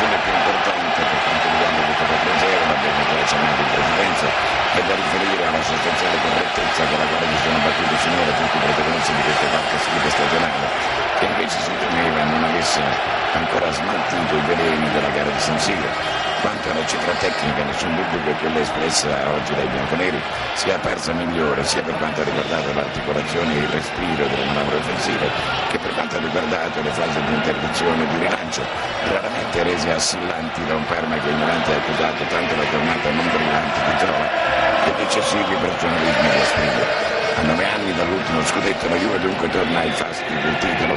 decisione più importante per quanto riguarda questo passeggero, l'abbiamo richiamato in presidenza, è da riferire alla sostanziale correttezza con la quale si sono battuti finora tutti i protagonisti di questa parte sfida stagionale, che invece si temeva non avesse ancora smaltito i veleni della gara di San Siro. Quanto alla cifra tecnica, nessun dubbio che quella espressa oggi dai bianconeri sia apparsa migliore sia per quanto ha riguardato l'articolazione e il respiro delle manovre offensive che per quanto ha riguardato le fasi di interdizione e di rilancio. Raramente rese assillanti da un Parma che ignorante ha accusato tanto la giornata non brillante di Giova che l'eccessivi personalismi da sfida. A nove anni dall'ultimo scudetto la Juve dunque torna ai fasti del titolo